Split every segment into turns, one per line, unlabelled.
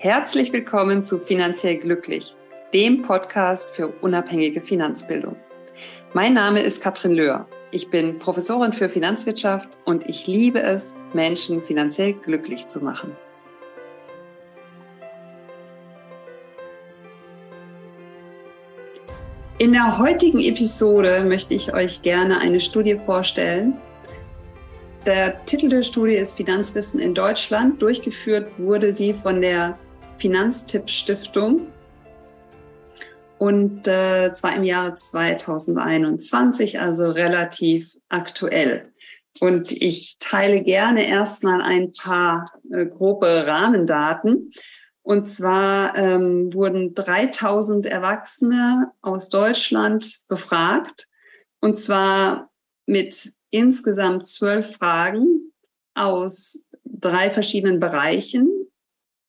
Herzlich willkommen zu Finanziell Glücklich, dem Podcast für unabhängige Finanzbildung. Mein Name ist Katrin Löhr. Ich bin Professorin für Finanzwirtschaft und ich liebe es, Menschen finanziell glücklich zu machen. In der heutigen Episode möchte ich euch gerne eine Studie vorstellen. Der Titel der Studie ist Finanzwissen in Deutschland. Durchgeführt wurde sie von der Finanztipp-Stiftung. Und äh, zwar im Jahre 2021, also relativ aktuell. Und ich teile gerne erstmal ein paar äh, grobe Rahmendaten. Und zwar ähm, wurden 3000 Erwachsene aus Deutschland befragt. Und zwar mit insgesamt zwölf Fragen aus drei verschiedenen Bereichen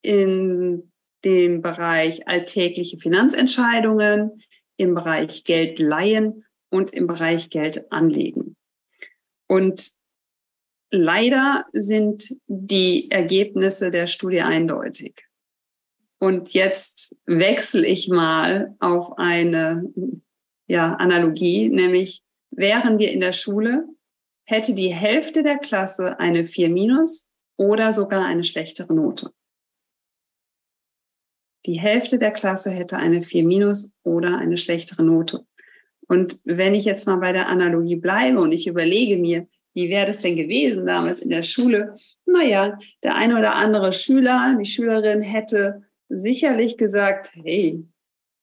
in dem Bereich alltägliche Finanzentscheidungen, im Bereich Geld leihen und im Bereich Geld anlegen. Und leider sind die Ergebnisse der Studie eindeutig. Und jetzt wechsle ich mal auf eine ja, Analogie, nämlich wären wir in der Schule, hätte die Hälfte der Klasse eine 4 minus oder sogar eine schlechtere Note. Die Hälfte der Klasse hätte eine 4 minus oder eine schlechtere Note. Und wenn ich jetzt mal bei der Analogie bleibe und ich überlege mir, wie wäre das denn gewesen damals in der Schule? Naja, der eine oder andere Schüler, die Schülerin hätte sicherlich gesagt, hey,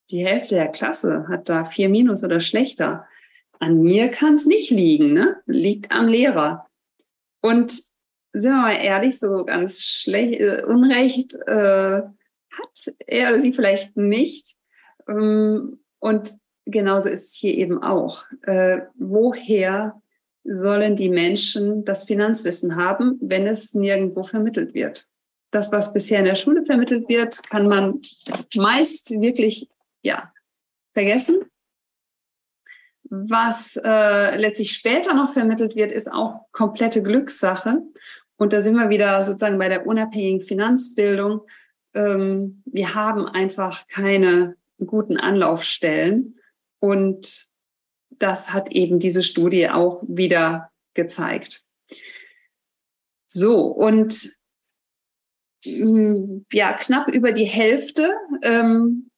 die Hälfte der Klasse hat da vier Minus oder schlechter. An mir kann es nicht liegen, ne? Liegt am Lehrer. Und sind wir mal ehrlich, so ganz schlecht, äh, Unrecht äh, hat er oder sie vielleicht nicht. Ähm, und genauso ist es hier eben auch. Äh, woher sollen die Menschen das Finanzwissen haben, wenn es nirgendwo vermittelt wird? Das, was bisher in der Schule vermittelt wird, kann man meist wirklich, ja, vergessen. Was äh, letztlich später noch vermittelt wird, ist auch komplette Glückssache. Und da sind wir wieder sozusagen bei der unabhängigen Finanzbildung ähm, wir haben einfach keine guten Anlaufstellen. Und das hat eben diese Studie auch wieder gezeigt. So, und mm, ja, knapp über die Hälfte ähm,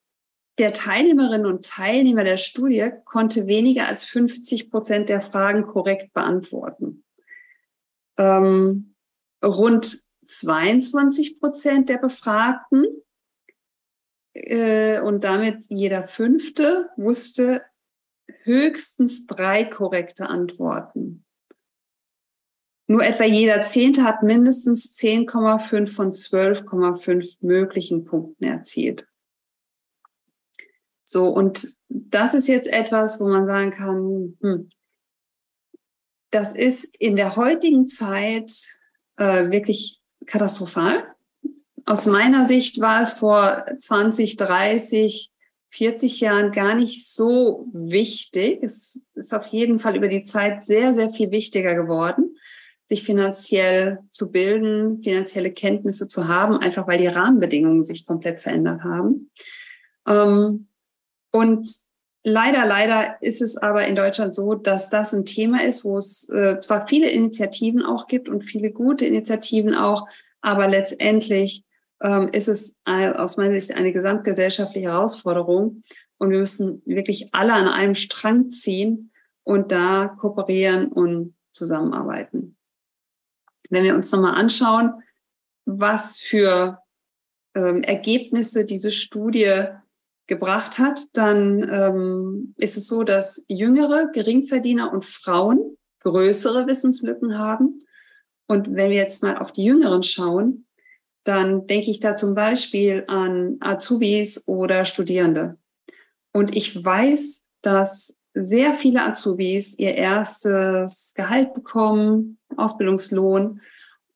der Teilnehmerinnen und Teilnehmer der Studie konnte weniger als 50 Prozent der Fragen korrekt beantworten. Ähm, rund 22 Prozent der Befragten äh, und damit jeder Fünfte wusste höchstens drei korrekte Antworten. Nur etwa jeder Zehnte hat mindestens 10,5 von 12,5 möglichen Punkten erzielt. So, und das ist jetzt etwas, wo man sagen kann, hm, das ist in der heutigen Zeit äh, wirklich katastrophal. Aus meiner Sicht war es vor 20, 30, 40 Jahren gar nicht so wichtig. Es ist auf jeden Fall über die Zeit sehr, sehr viel wichtiger geworden, sich finanziell zu bilden, finanzielle Kenntnisse zu haben, einfach weil die Rahmenbedingungen sich komplett verändert haben. Ähm, und leider, leider ist es aber in Deutschland so, dass das ein Thema ist, wo es äh, zwar viele Initiativen auch gibt und viele gute Initiativen auch, aber letztendlich ähm, ist es aus meiner Sicht eine gesamtgesellschaftliche Herausforderung. Und wir müssen wirklich alle an einem Strang ziehen und da kooperieren und zusammenarbeiten. Wenn wir uns nochmal anschauen, was für ähm, Ergebnisse diese Studie gebracht hat, dann ähm, ist es so, dass jüngere Geringverdiener und Frauen größere Wissenslücken haben und wenn wir jetzt mal auf die Jüngeren schauen, dann denke ich da zum Beispiel an Azubis oder Studierende. Und ich weiß, dass sehr viele Azubis ihr erstes Gehalt bekommen, Ausbildungslohn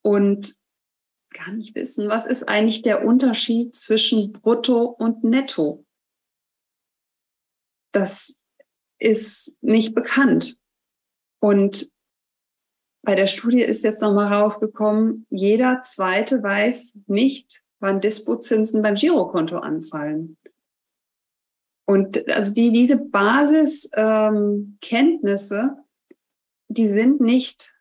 und gar nicht wissen, was ist eigentlich der Unterschied zwischen Brutto und Netto. Das ist nicht bekannt. Und bei der Studie ist jetzt nochmal rausgekommen, jeder Zweite weiß nicht, wann Dispozinsen beim Girokonto anfallen. Und also die, diese Basiskenntnisse, ähm, die sind nicht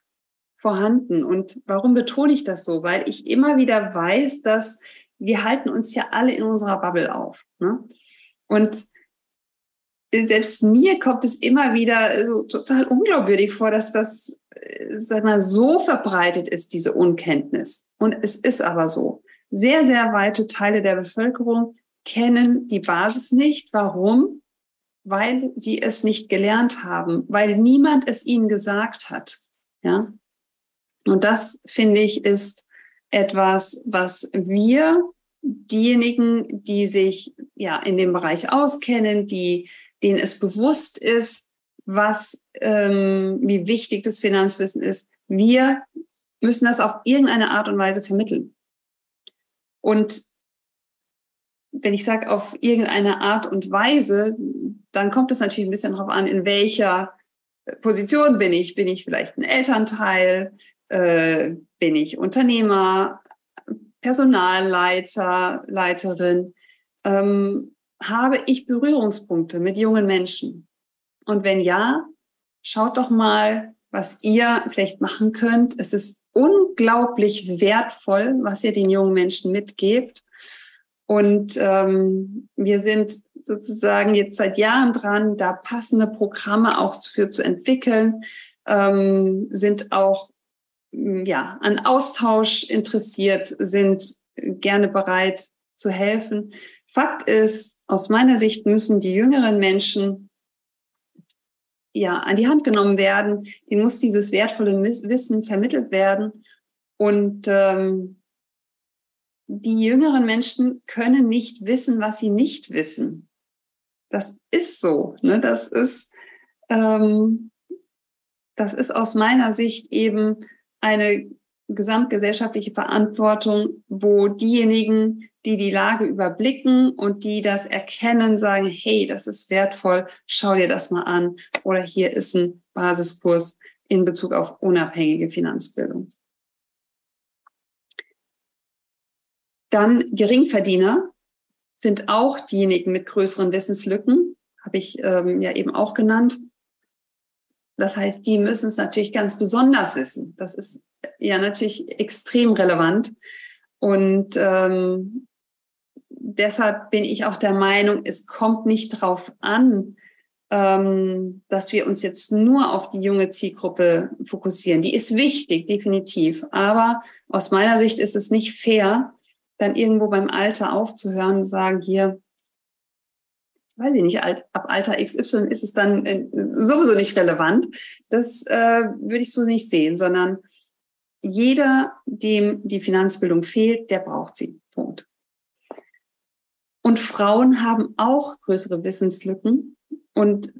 vorhanden. Und warum betone ich das so? Weil ich immer wieder weiß, dass wir halten uns ja alle in unserer Bubble auf. Ne? Und selbst mir kommt es immer wieder so total unglaubwürdig vor, dass das, äh, sag mal, so verbreitet ist, diese Unkenntnis. Und es ist aber so. Sehr, sehr weite Teile der Bevölkerung kennen die Basis nicht. Warum? Weil sie es nicht gelernt haben, weil niemand es ihnen gesagt hat. Ja. Und das finde ich ist etwas, was wir diejenigen, die sich ja in dem Bereich auskennen, die denen es bewusst ist, was ähm, wie wichtig das Finanzwissen ist, wir müssen das auf irgendeine Art und Weise vermitteln. Und wenn ich sage auf irgendeine Art und Weise, dann kommt es natürlich ein bisschen darauf an, in welcher Position bin ich. Bin ich vielleicht ein Elternteil? Äh, bin ich Unternehmer, Personalleiter, Leiterin? Ähm, habe ich Berührungspunkte mit jungen Menschen? Und wenn ja, schaut doch mal, was ihr vielleicht machen könnt. Es ist unglaublich wertvoll, was ihr den jungen Menschen mitgebt. Und ähm, wir sind sozusagen jetzt seit Jahren dran, da passende Programme auch für zu entwickeln, ähm, sind auch ja an Austausch interessiert, sind gerne bereit zu helfen. Fakt ist, aus meiner Sicht müssen die jüngeren Menschen ja an die Hand genommen werden. Ihnen muss dieses wertvolle Wissen vermittelt werden und ähm, die jüngeren Menschen können nicht wissen, was sie nicht wissen. Das ist so. Ne? Das ist, ähm, das ist aus meiner Sicht eben eine gesamtgesellschaftliche Verantwortung, wo diejenigen, die die Lage überblicken und die das erkennen, sagen, hey, das ist wertvoll, schau dir das mal an. Oder hier ist ein Basiskurs in Bezug auf unabhängige Finanzbildung. Dann Geringverdiener sind auch diejenigen mit größeren Wissenslücken, habe ich ähm, ja eben auch genannt. Das heißt, die müssen es natürlich ganz besonders wissen. Das ist ja natürlich extrem relevant. Und ähm, deshalb bin ich auch der Meinung, es kommt nicht darauf an, ähm, dass wir uns jetzt nur auf die junge Zielgruppe fokussieren. Die ist wichtig, definitiv. Aber aus meiner Sicht ist es nicht fair, dann irgendwo beim Alter aufzuhören und sagen, hier, weiß ich nicht, ab Alter XY ist es dann äh, sowieso nicht relevant. Das äh, würde ich so nicht sehen, sondern jeder, dem die Finanzbildung fehlt, der braucht sie. Punkt. Und Frauen haben auch größere Wissenslücken. Und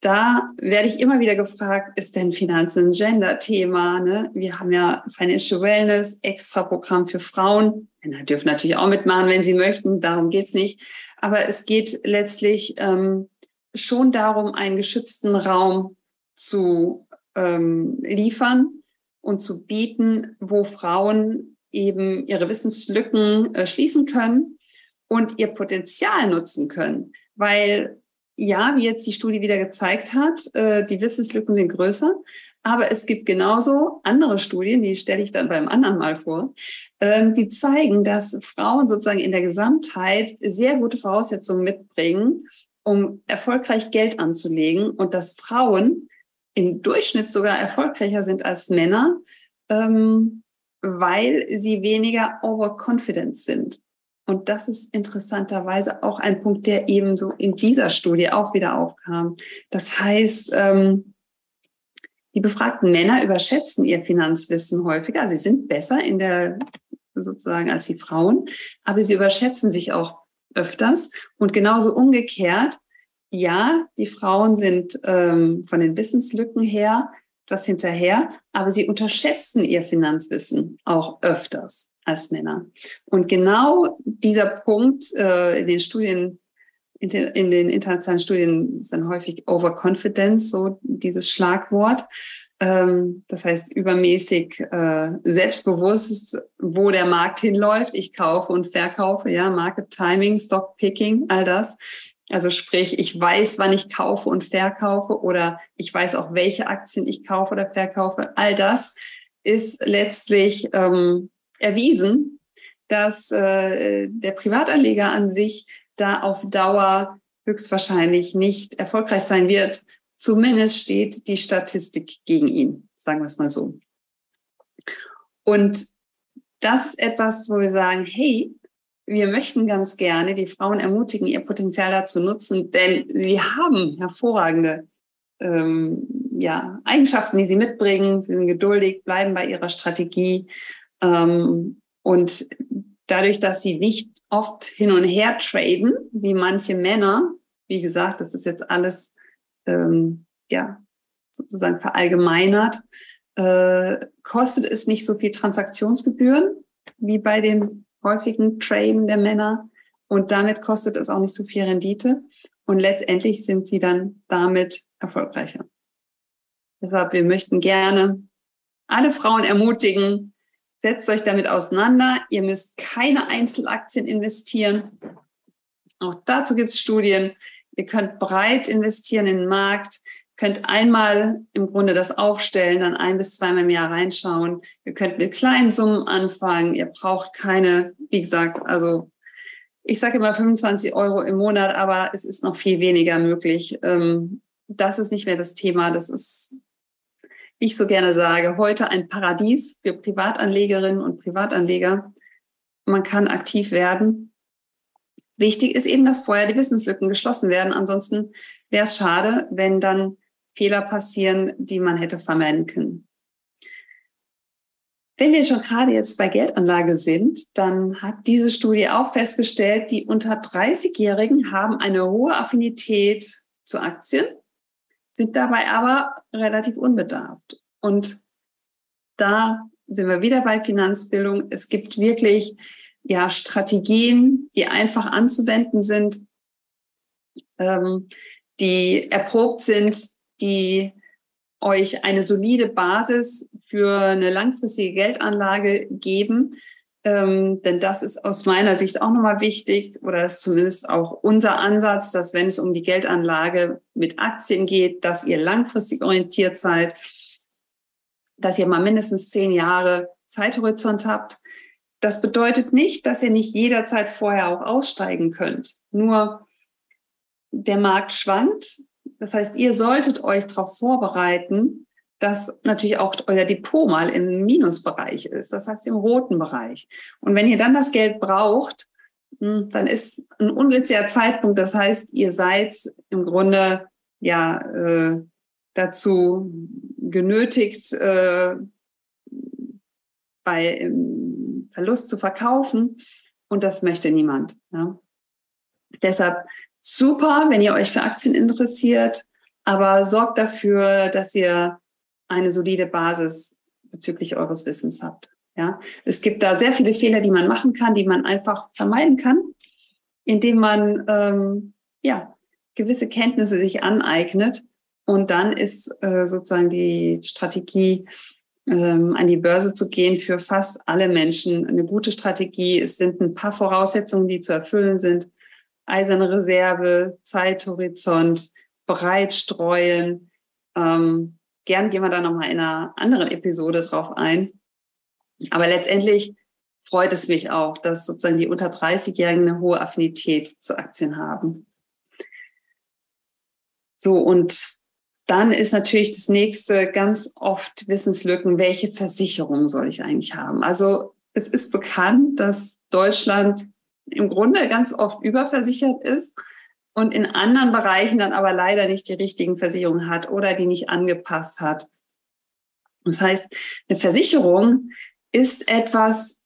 da werde ich immer wieder gefragt, ist denn Finanzen ein Gender-Thema? Ne? Wir haben ja Financial Wellness, extra Programm für Frauen. Männer dürfen natürlich auch mitmachen, wenn sie möchten, darum geht's nicht. Aber es geht letztlich ähm, schon darum, einen geschützten Raum zu ähm, liefern und zu bieten, wo Frauen eben ihre Wissenslücken äh, schließen können und ihr Potenzial nutzen können. Weil ja, wie jetzt die Studie wieder gezeigt hat, äh, die Wissenslücken sind größer. Aber es gibt genauso andere Studien, die stelle ich dann beim anderen Mal vor, ähm, die zeigen, dass Frauen sozusagen in der Gesamtheit sehr gute Voraussetzungen mitbringen, um erfolgreich Geld anzulegen und dass Frauen im Durchschnitt sogar erfolgreicher sind als Männer, ähm, weil sie weniger overconfident sind. Und das ist interessanterweise auch ein Punkt, der eben so in dieser Studie auch wieder aufkam. Das heißt, ähm, die befragten Männer überschätzen ihr Finanzwissen häufiger. Sie sind besser in der sozusagen als die Frauen, aber sie überschätzen sich auch öfters. Und genauso umgekehrt, ja, die Frauen sind ähm, von den Wissenslücken her etwas hinterher, aber sie unterschätzen ihr Finanzwissen auch öfters als Männer. Und genau dieser Punkt äh, in den Studien, in den, in den internationalen Studien ist dann häufig Overconfidence, so dieses Schlagwort. Ähm, das heißt, übermäßig äh, selbstbewusst, wo der Markt hinläuft. Ich kaufe und verkaufe, ja, Market Timing, Stock Picking, all das. Also sprich, ich weiß, wann ich kaufe und verkaufe oder ich weiß auch, welche Aktien ich kaufe oder verkaufe. All das ist letztlich ähm, erwiesen, dass äh, der Privatanleger an sich da auf Dauer höchstwahrscheinlich nicht erfolgreich sein wird. Zumindest steht die Statistik gegen ihn, sagen wir es mal so. Und das ist etwas, wo wir sagen, hey, wir möchten ganz gerne die Frauen ermutigen, ihr Potenzial dazu nutzen, denn sie haben hervorragende ähm, ja, Eigenschaften, die sie mitbringen. Sie sind geduldig, bleiben bei ihrer Strategie. Ähm, und dadurch, dass sie nicht oft hin und her traden, wie manche Männer, wie gesagt, das ist jetzt alles ähm, ja sozusagen verallgemeinert, äh, kostet es nicht so viel Transaktionsgebühren wie bei den häufigen Traden der Männer und damit kostet es auch nicht so viel Rendite und letztendlich sind sie dann damit erfolgreicher. Deshalb, wir möchten gerne alle Frauen ermutigen, setzt euch damit auseinander. Ihr müsst keine Einzelaktien investieren. Auch dazu gibt es Studien. Ihr könnt breit investieren in den Markt, könnt einmal im Grunde das aufstellen, dann ein bis zweimal im Jahr reinschauen. Ihr könnt mit kleinen Summen anfangen. Ihr braucht keine, wie gesagt, also ich sage immer 25 Euro im Monat, aber es ist noch viel weniger möglich. Ähm, das ist nicht mehr das Thema. Das ist wie ich so gerne sage, heute ein Paradies für Privatanlegerinnen und Privatanleger. Man kann aktiv werden. Wichtig ist eben, dass vorher die Wissenslücken geschlossen werden. Ansonsten wäre es schade, wenn dann Fehler passieren, die man hätte vermeiden können. Wenn wir schon gerade jetzt bei Geldanlage sind, dann hat diese Studie auch festgestellt, die unter 30-Jährigen haben eine hohe Affinität zu Aktien sind dabei aber relativ unbedarft. Und da sind wir wieder bei Finanzbildung. Es gibt wirklich ja Strategien, die einfach anzuwenden sind, ähm, die erprobt sind, die euch eine solide Basis für eine langfristige Geldanlage geben, ähm, denn das ist aus meiner Sicht auch nochmal wichtig oder ist zumindest auch unser Ansatz, dass wenn es um die Geldanlage mit Aktien geht, dass ihr langfristig orientiert seid, dass ihr mal mindestens zehn Jahre Zeithorizont habt. Das bedeutet nicht, dass ihr nicht jederzeit vorher auch aussteigen könnt. Nur der Markt schwankt. Das heißt, ihr solltet euch darauf vorbereiten, dass natürlich auch euer Depot mal im Minusbereich ist, das heißt im roten Bereich. Und wenn ihr dann das Geld braucht, hm, dann ist ein ungünstiger Zeitpunkt. Das heißt, ihr seid im Grunde ja äh, dazu genötigt, äh, bei Verlust zu verkaufen. Und das möchte niemand. Ja. Deshalb super, wenn ihr euch für Aktien interessiert, aber sorgt dafür, dass ihr eine solide Basis bezüglich eures Wissens habt. Ja, es gibt da sehr viele Fehler, die man machen kann, die man einfach vermeiden kann, indem man ähm, ja gewisse Kenntnisse sich aneignet und dann ist äh, sozusagen die Strategie ähm, an die Börse zu gehen für fast alle Menschen eine gute Strategie. Es sind ein paar Voraussetzungen, die zu erfüllen sind: eiserne Reserve, Zeithorizont, breit streuen. Ähm, Gern gehen wir da nochmal in einer anderen Episode drauf ein. Aber letztendlich freut es mich auch, dass sozusagen die unter 30-Jährigen eine hohe Affinität zu Aktien haben. So, und dann ist natürlich das nächste ganz oft Wissenslücken, welche Versicherung soll ich eigentlich haben? Also es ist bekannt, dass Deutschland im Grunde ganz oft überversichert ist und in anderen Bereichen dann aber leider nicht die richtigen Versicherungen hat oder die nicht angepasst hat. Das heißt, eine Versicherung ist etwas,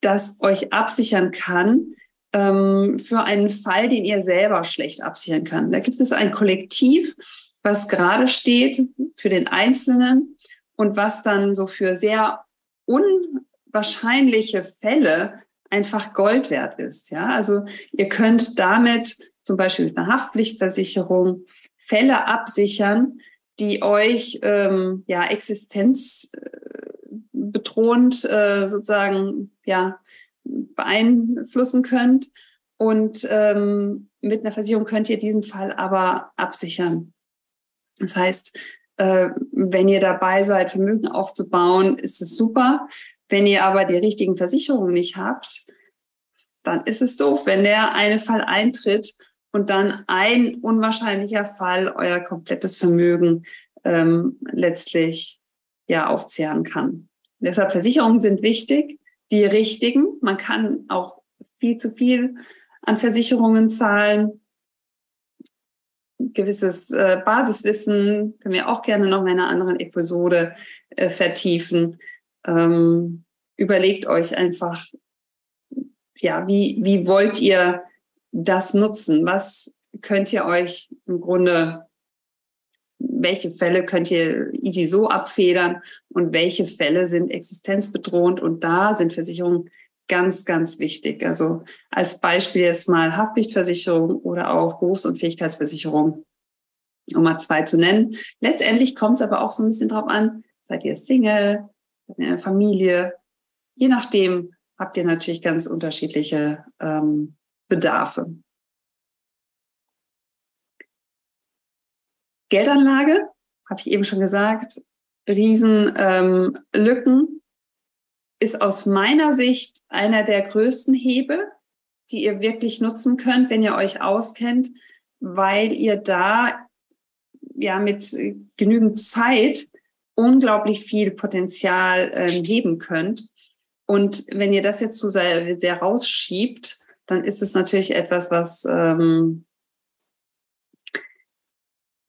das euch absichern kann ähm, für einen Fall, den ihr selber schlecht absichern kann. Da gibt es ein Kollektiv, was gerade steht für den Einzelnen und was dann so für sehr unwahrscheinliche Fälle einfach Gold wert ist. Ja, also ihr könnt damit zum Beispiel mit einer Haftpflichtversicherung Fälle absichern, die euch ähm, ja existenzbedrohend äh, sozusagen ja beeinflussen könnt. Und ähm, mit einer Versicherung könnt ihr diesen Fall aber absichern. Das heißt, äh, wenn ihr dabei seid, Vermögen aufzubauen, ist es super. Wenn ihr aber die richtigen Versicherungen nicht habt, dann ist es doof, wenn der eine Fall eintritt und dann ein unwahrscheinlicher Fall euer komplettes Vermögen ähm, letztlich ja aufzehren kann. Deshalb Versicherungen sind wichtig, die richtigen. Man kann auch viel zu viel an Versicherungen zahlen. Gewisses äh, Basiswissen können wir auch gerne noch in einer anderen Episode äh, vertiefen. Ähm, überlegt euch einfach, ja, wie, wie wollt ihr das nutzen? Was könnt ihr euch im Grunde, welche Fälle könnt ihr easy so abfedern und welche Fälle sind existenzbedrohend? Und da sind Versicherungen ganz, ganz wichtig. Also als Beispiel jetzt mal Haftpflichtversicherung oder auch Berufs- und Fähigkeitsversicherung, um mal zwei zu nennen. Letztendlich kommt es aber auch so ein bisschen drauf an, seid ihr Single, in einer Familie, je nachdem habt ihr natürlich ganz unterschiedliche ähm, Bedarfe. Geldanlage, habe ich eben schon gesagt, Riesenlücken, ähm, ist aus meiner Sicht einer der größten Hebel, die ihr wirklich nutzen könnt, wenn ihr euch auskennt, weil ihr da ja mit genügend Zeit unglaublich viel Potenzial äh, heben könnt. Und wenn ihr das jetzt zu sehr, sehr rausschiebt, dann ist es natürlich etwas, was ähm,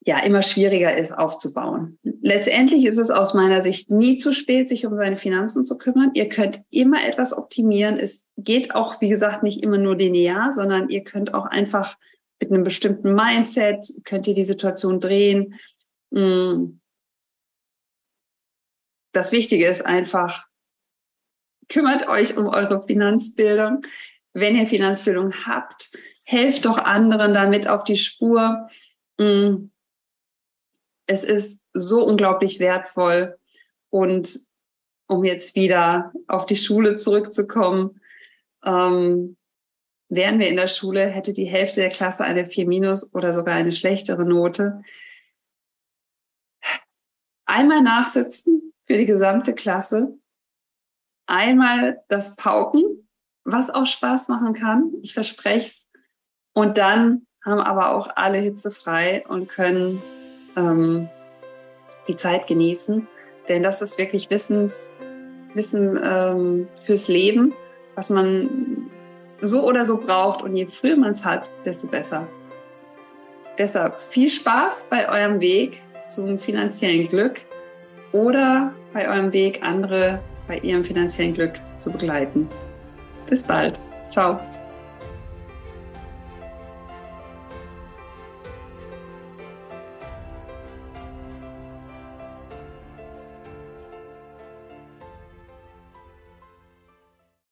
ja immer schwieriger ist aufzubauen. Letztendlich ist es aus meiner Sicht nie zu spät, sich um seine Finanzen zu kümmern. Ihr könnt immer etwas optimieren. Es geht auch, wie gesagt, nicht immer nur linear, sondern ihr könnt auch einfach mit einem bestimmten Mindset, könnt ihr die Situation drehen. Mm. Das Wichtige ist einfach, kümmert euch um eure Finanzbildung. Wenn ihr Finanzbildung habt, helft doch anderen damit auf die Spur. Mm es ist so unglaublich wertvoll. Und um jetzt wieder auf die Schule zurückzukommen, ähm, wären wir in der Schule, hätte die Hälfte der Klasse eine 4 minus oder sogar eine schlechtere Note. Einmal nachsitzen für die gesamte Klasse, einmal das Pauken, was auch Spaß machen kann, ich verspreche es. Und dann haben aber auch alle Hitze frei und können ähm, die Zeit genießen. Denn das ist wirklich Wissens, Wissen ähm, fürs Leben, was man so oder so braucht. Und je früher man es hat, desto besser. Deshalb viel Spaß bei eurem Weg zum finanziellen Glück oder bei eurem Weg, andere bei ihrem finanziellen Glück zu begleiten. Bis bald. Ciao.